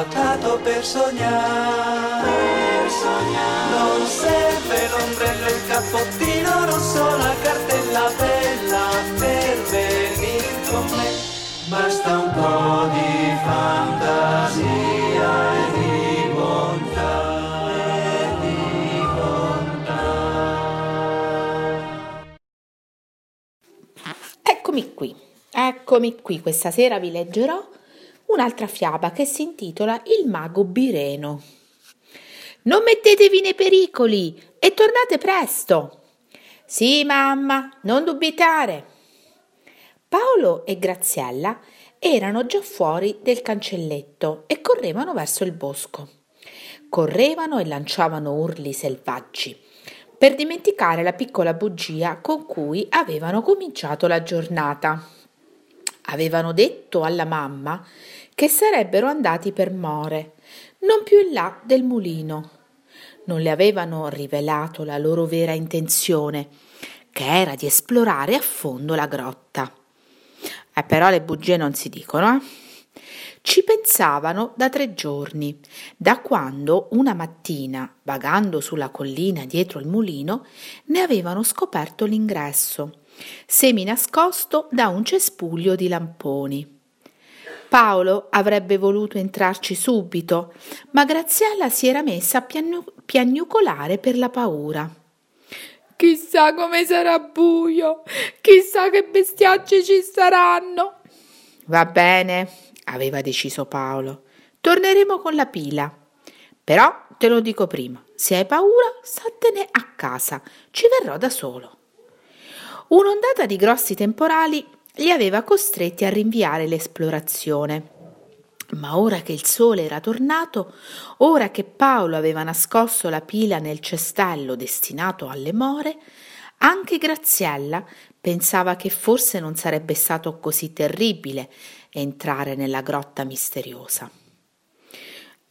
fattato per sognare. Per sognare. Non serve l'ombrello, il cappottino rosso, la cartella bella per venire con me. Basta un po' di fantasia e di bontà. E di bontà. Eccomi qui, eccomi qui. Questa sera vi leggerò un'altra fiaba che si intitola Il mago Bireno. Non mettetevi nei pericoli e tornate presto. Sì, mamma, non dubitare. Paolo e Graziella erano già fuori del cancelletto e correvano verso il bosco. Correvano e lanciavano urli selvaggi per dimenticare la piccola bugia con cui avevano cominciato la giornata. Avevano detto alla mamma che sarebbero andati per More, non più in là del mulino. Non le avevano rivelato la loro vera intenzione, che era di esplorare a fondo la grotta. Eh, però le bugie non si dicono, eh? Ci pensavano da tre giorni, da quando una mattina, vagando sulla collina dietro il mulino, ne avevano scoperto l'ingresso, semi nascosto da un cespuglio di lamponi. Paolo avrebbe voluto entrarci subito, ma Graziella si era messa a piagnu- piagnucolare per la paura. Chissà come sarà buio, chissà che bestiacci ci saranno. Va bene, aveva deciso Paolo. Torneremo con la pila. Però te lo dico prima, se hai paura, statene a casa, ci verrò da solo. Un'ondata di grossi temporali li aveva costretti a rinviare l'esplorazione. Ma ora che il sole era tornato, ora che Paolo aveva nascosto la pila nel cestello destinato alle more, anche Graziella pensava che forse non sarebbe stato così terribile entrare nella grotta misteriosa.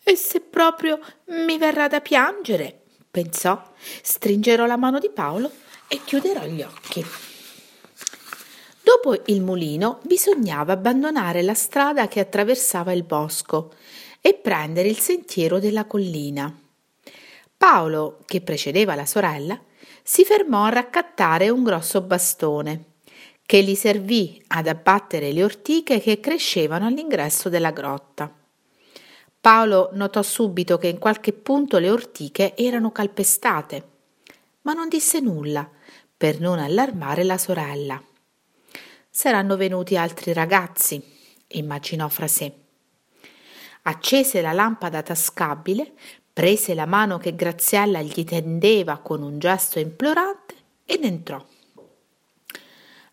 E se proprio mi verrà da piangere, pensò, stringerò la mano di Paolo e chiuderò gli occhi. Dopo il mulino bisognava abbandonare la strada che attraversava il bosco e prendere il sentiero della collina. Paolo, che precedeva la sorella, si fermò a raccattare un grosso bastone che gli servì ad abbattere le ortiche che crescevano all'ingresso della grotta. Paolo notò subito che in qualche punto le ortiche erano calpestate, ma non disse nulla per non allarmare la sorella. Saranno venuti altri ragazzi, immaginò fra sé. Accese la lampada tascabile, prese la mano che Graziella gli tendeva con un gesto implorante ed entrò.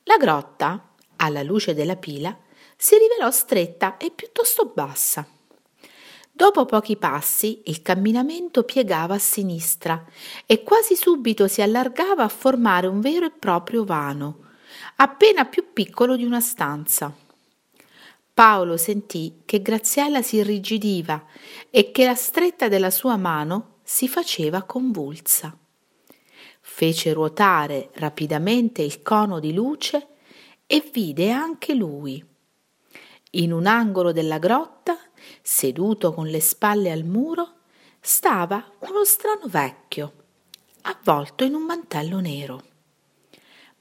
La grotta, alla luce della pila, si rivelò stretta e piuttosto bassa. Dopo pochi passi il camminamento piegava a sinistra e quasi subito si allargava a formare un vero e proprio vano, appena più piccolo di una stanza. Paolo sentì che Graziella si irrigidiva e che la stretta della sua mano si faceva convulsa fece ruotare rapidamente il cono di luce e vide anche lui. In un angolo della grotta, seduto con le spalle al muro, stava uno strano vecchio, avvolto in un mantello nero.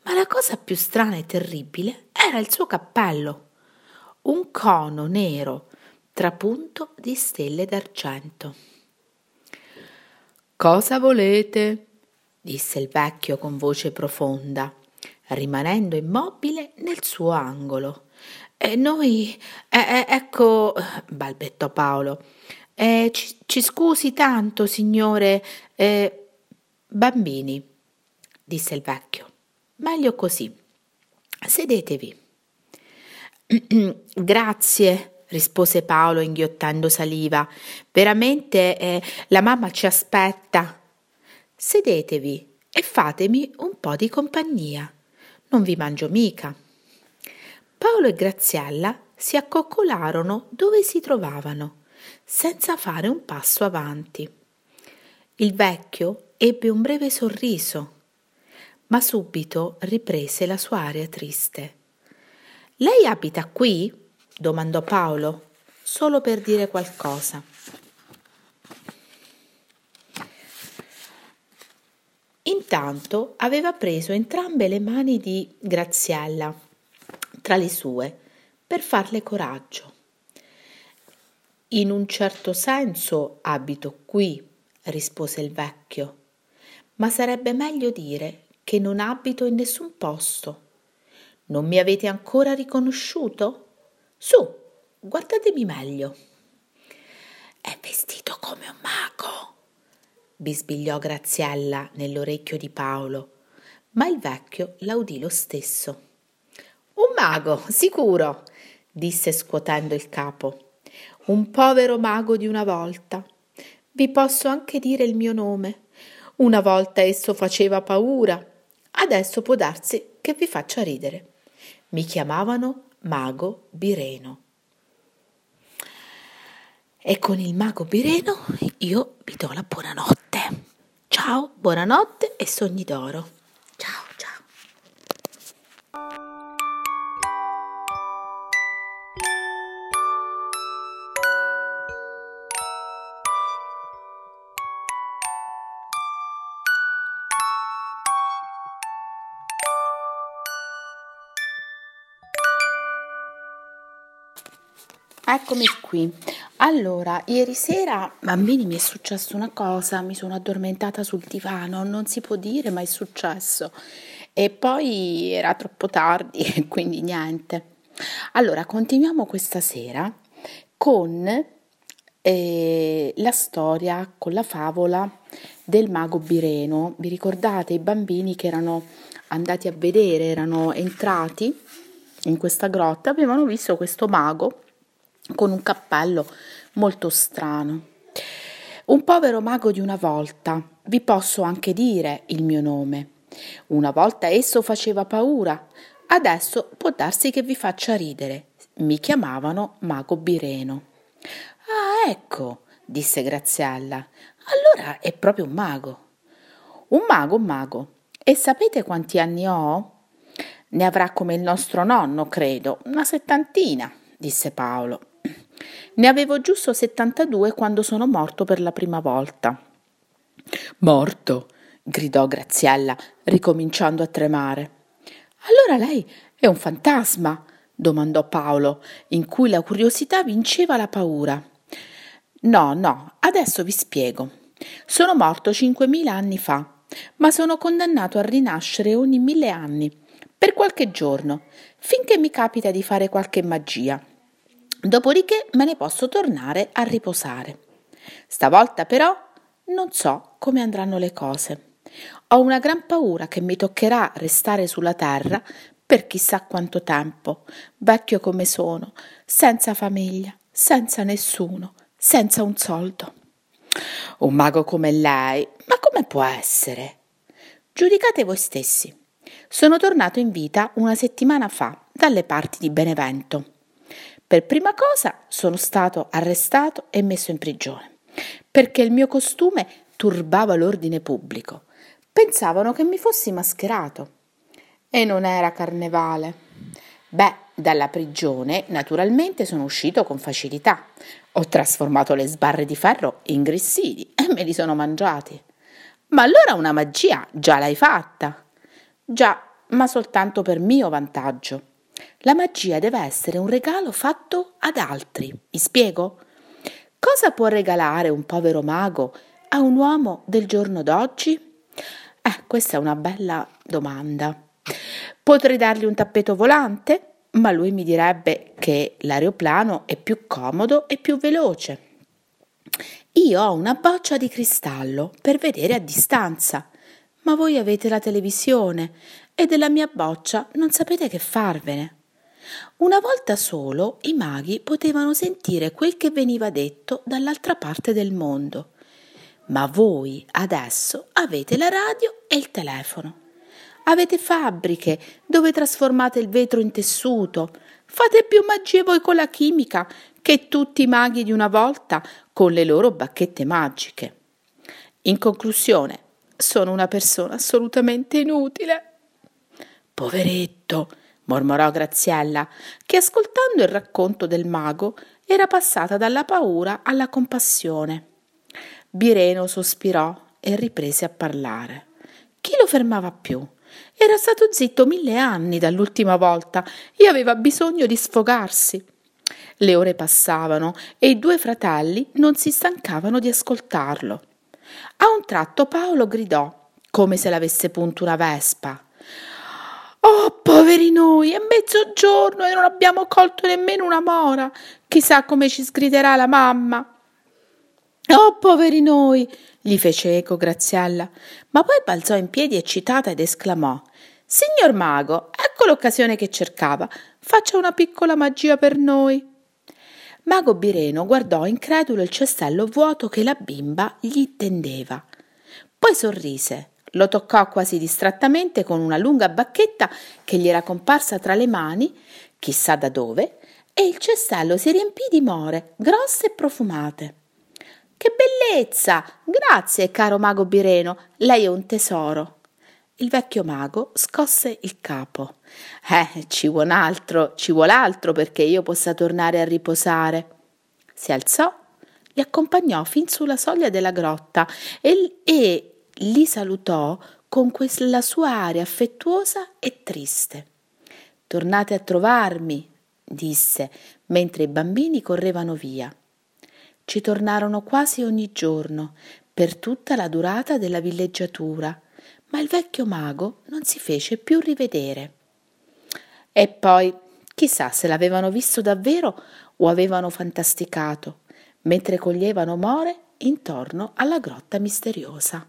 Ma la cosa più strana e terribile era il suo cappello, un cono nero trapunto di stelle d'argento. Cosa volete? disse il vecchio con voce profonda, rimanendo immobile nel suo angolo. E noi, eh, ecco, balbettò Paolo, eh, ci, ci, scusi tanto, signore. Eh, bambini, disse il vecchio, meglio così. Sedetevi. Grazie, rispose Paolo inghiottendo saliva. Veramente eh, la mamma ci aspetta. Sedetevi e fatemi un po' di compagnia. Non vi mangio mica. Paolo e Graziella si accoccolarono dove si trovavano, senza fare un passo avanti. Il vecchio ebbe un breve sorriso, ma subito riprese la sua aria triste. Lei abita qui? domandò Paolo. solo per dire qualcosa. Intanto aveva preso entrambe le mani di Graziella tra le sue per farle coraggio. In un certo senso abito qui, rispose il vecchio, ma sarebbe meglio dire che non abito in nessun posto. Non mi avete ancora riconosciuto? Su, guardatemi meglio. È vestito come un mago, bisbigliò Graziella nell'orecchio di Paolo, ma il vecchio la udì lo stesso. Un mago, sicuro, disse scuotendo il capo. Un povero mago di una volta. Vi posso anche dire il mio nome. Una volta esso faceva paura, adesso può darsi che vi faccia ridere. Mi chiamavano Mago Bireno. E con il mago Bireno io vi do la buonanotte. Ciao, buonanotte e sogni d'oro. Eccomi qui. Allora, ieri sera, bambini, mi è successo una cosa, mi sono addormentata sul divano, non si può dire, ma è successo. E poi era troppo tardi e quindi niente. Allora, continuiamo questa sera con eh, la storia, con la favola del mago Bireno. Vi ricordate i bambini che erano andati a vedere, erano entrati in questa grotta, avevano visto questo mago con un cappello molto strano. Un povero mago di una volta, vi posso anche dire il mio nome. Una volta esso faceva paura, adesso può darsi che vi faccia ridere. Mi chiamavano Mago Bireno. Ah, ecco, disse Graziella. Allora è proprio un mago. Un mago, un mago. E sapete quanti anni ho? Ne avrà come il nostro nonno, credo, una settantina, disse Paolo. Ne avevo giusto 72 quando sono morto per la prima volta. Morto? gridò Graziella, ricominciando a tremare. Allora lei è un fantasma? domandò Paolo, in cui la curiosità vinceva la paura. No, no, adesso vi spiego. Sono morto cinquemila anni fa, ma sono condannato a rinascere ogni mille anni, per qualche giorno, finché mi capita di fare qualche magia. Dopodiché me ne posso tornare a riposare. Stavolta però non so come andranno le cose. Ho una gran paura che mi toccherà restare sulla terra per chissà quanto tempo, vecchio come sono, senza famiglia, senza nessuno, senza un soldo. Un mago come lei, ma come può essere? Giudicate voi stessi. Sono tornato in vita una settimana fa dalle parti di Benevento. Per prima cosa sono stato arrestato e messo in prigione, perché il mio costume turbava l'ordine pubblico. Pensavano che mi fossi mascherato. E non era carnevale. Beh, dalla prigione naturalmente sono uscito con facilità. Ho trasformato le sbarre di ferro in grissini e me li sono mangiati. Ma allora una magia già l'hai fatta. Già, ma soltanto per mio vantaggio. La magia deve essere un regalo fatto ad altri. Mi spiego? Cosa può regalare un povero mago a un uomo del giorno d'oggi? Eh, questa è una bella domanda. Potrei dargli un tappeto volante, ma lui mi direbbe che l'aeroplano è più comodo e più veloce. Io ho una boccia di cristallo per vedere a distanza, ma voi avete la televisione e della mia boccia non sapete che farvene. Una volta solo i maghi potevano sentire quel che veniva detto dall'altra parte del mondo. Ma voi adesso avete la radio e il telefono. Avete fabbriche dove trasformate il vetro in tessuto. Fate più magie voi con la chimica che tutti i maghi di una volta con le loro bacchette magiche. In conclusione, sono una persona assolutamente inutile. Poveretto, mormorò Graziella, che ascoltando il racconto del mago era passata dalla paura alla compassione. Bireno sospirò e riprese a parlare. Chi lo fermava più? Era stato zitto mille anni dall'ultima volta e aveva bisogno di sfogarsi. Le ore passavano e i due fratelli non si stancavano di ascoltarlo. A un tratto Paolo gridò, come se l'avesse punto una vespa. Oh, poveri noi, è mezzogiorno e non abbiamo colto nemmeno una mora. Chissà come ci sgriderà la mamma. Oh, poveri noi, gli fece eco Graziella, ma poi balzò in piedi eccitata ed esclamò Signor mago, ecco l'occasione che cercava. Faccia una piccola magia per noi. Mago Bireno guardò incredulo il cestello vuoto che la bimba gli tendeva. Poi sorrise, lo toccò quasi distrattamente con una lunga bacchetta che gli era comparsa tra le mani, chissà da dove, e il cestello si riempì di more, grosse e profumate. Che bellezza! Grazie, caro mago Bireno, lei è un tesoro. Il vecchio mago scosse il capo. Eh, ci vuole altro, ci vuole altro perché io possa tornare a riposare. Si alzò, li accompagnò fin sulla soglia della grotta e, e li salutò con quella sua aria affettuosa e triste. Tornate a trovarmi, disse, mentre i bambini correvano via. Ci tornarono quasi ogni giorno, per tutta la durata della villeggiatura, ma il vecchio mago non si fece più rivedere. E poi, chissà se l'avevano visto davvero o avevano fantasticato, mentre coglievano more intorno alla grotta misteriosa.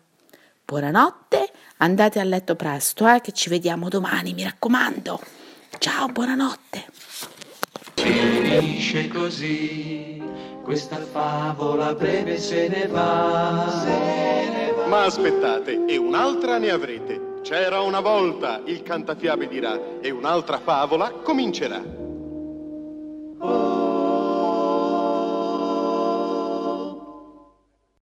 Buonanotte, andate a letto presto, eh, che ci vediamo domani, mi raccomando. Ciao, buonanotte. Finisce così, questa favola breve se ne va. Se ne va. Ma aspettate, e un'altra ne avrete. C'era una volta, il cantafiabe dirà, e un'altra favola comincerà.